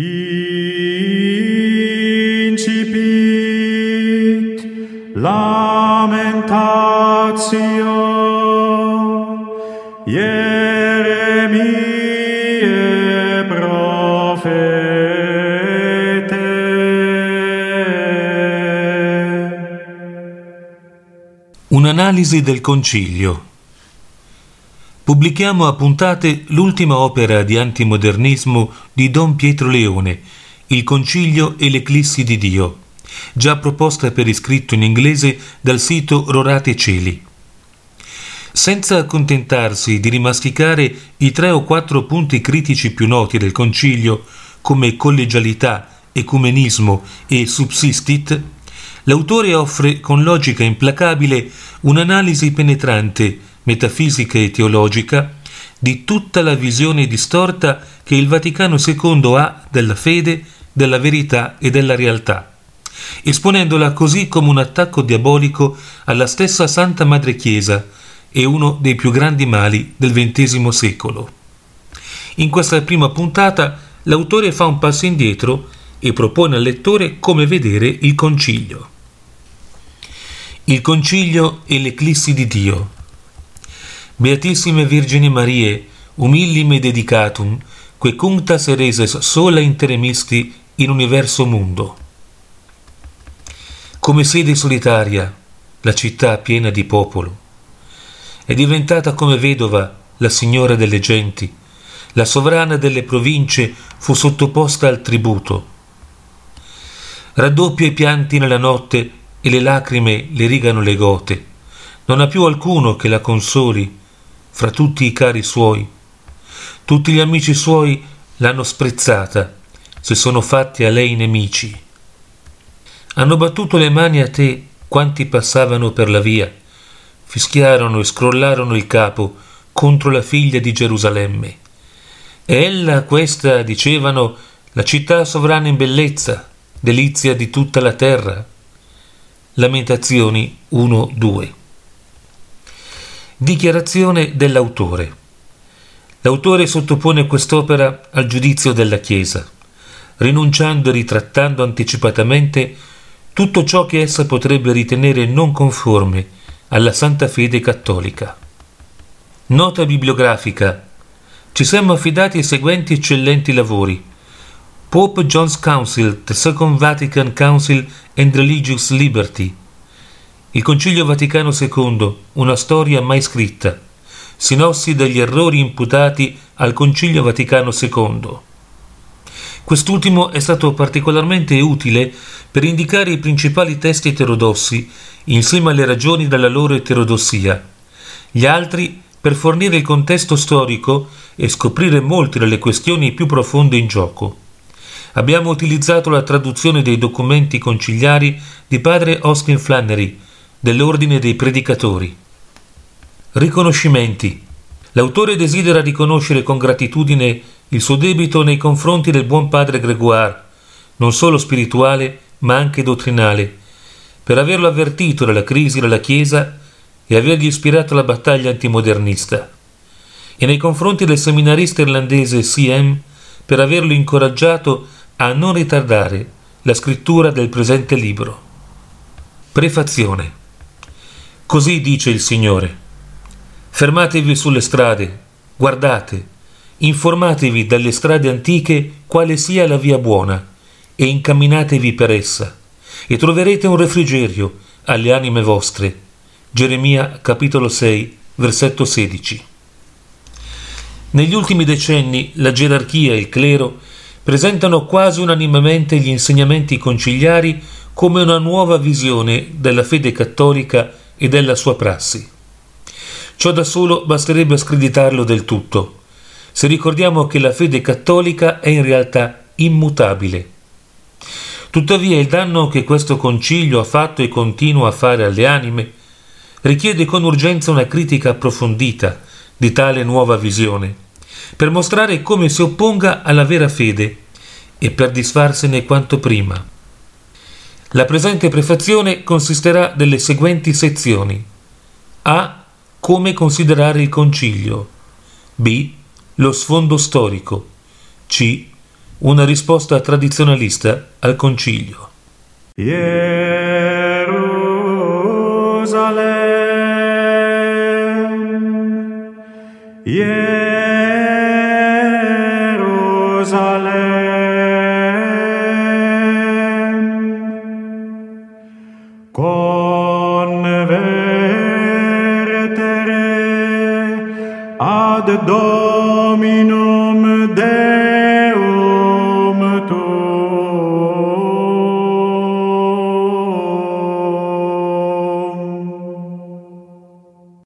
Incipit lamentatio Jeremie profete. Un'analisi del concilio Pubblichiamo a puntate l'ultima opera di antimodernismo di Don Pietro Leone, Il Concilio e l'Eclissi di Dio, già proposta per iscritto in inglese dal sito Rorate Cieli. Senza accontentarsi di rimasticare i tre o quattro punti critici più noti del Concilio, come collegialità, ecumenismo e subsistit, l'autore offre con logica implacabile un'analisi penetrante metafisica e teologica di tutta la visione distorta che il Vaticano II ha della fede, della verità e della realtà, esponendola così come un attacco diabolico alla stessa Santa Madre Chiesa e uno dei più grandi mali del XX secolo. In questa prima puntata l'autore fa un passo indietro e propone al lettore come vedere il concilio. Il concilio e l'eclissi di Dio, Beatissime Virgini Marie, umillime dedicatum, que cunctas ereses sola interemisti in universo mundo. Come sede solitaria, la città piena di popolo. È diventata come vedova la signora delle genti, la sovrana delle province fu sottoposta al tributo. Raddoppia i pianti nella notte e le lacrime le rigano le gote. Non ha più alcuno che la consoli fra tutti i cari suoi. Tutti gli amici suoi l'hanno sprezzata, si sono fatti a lei nemici. Hanno battuto le mani a te quanti passavano per la via, fischiarono e scrollarono il capo contro la figlia di Gerusalemme. E ella questa, dicevano, la città sovrana in bellezza, delizia di tutta la terra. Lamentazioni 1-2 Dichiarazione dell'autore. L'autore sottopone quest'opera al giudizio della Chiesa, rinunciando e ritrattando anticipatamente tutto ciò che essa potrebbe ritenere non conforme alla santa fede cattolica. Nota bibliografica. Ci siamo affidati ai seguenti eccellenti lavori. Pope John's Council, The Second Vatican Council and Religious Liberty, il Concilio Vaticano II, una storia mai scritta. Sinossi degli errori imputati al Concilio Vaticano II. Quest'ultimo è stato particolarmente utile per indicare i principali testi eterodossi insieme alle ragioni della loro eterodossia. Gli altri per fornire il contesto storico e scoprire molte delle questioni più profonde in gioco. Abbiamo utilizzato la traduzione dei documenti conciliari di padre Austin Flannery, dell'Ordine dei Predicatori. Riconoscimenti. L'autore desidera riconoscere con gratitudine il suo debito nei confronti del buon padre Gregoire, non solo spirituale ma anche dottrinale, per averlo avvertito della crisi della Chiesa e avergli ispirato la battaglia antimodernista, e nei confronti del seminarista irlandese C.M. per averlo incoraggiato a non ritardare la scrittura del presente libro. Prefazione Così dice il Signore. Fermatevi sulle strade, guardate, informatevi dalle strade antiche quale sia la via buona e incamminatevi per essa e troverete un refrigerio alle anime vostre. Geremia capitolo 6 versetto 16. Negli ultimi decenni la gerarchia e il clero presentano quasi unanimemente gli insegnamenti conciliari come una nuova visione della fede cattolica e della sua prassi. Ciò da solo basterebbe a screditarlo del tutto, se ricordiamo che la fede cattolica è in realtà immutabile. Tuttavia il danno che questo concilio ha fatto e continua a fare alle anime richiede con urgenza una critica approfondita di tale nuova visione, per mostrare come si opponga alla vera fede e per disfarsene quanto prima. La presente prefazione consisterà delle seguenti sezioni. A. Come considerare il concilio. B. Lo sfondo storico. C. una risposta tradizionalista al concilio. Jerusalem, convertere ad dominum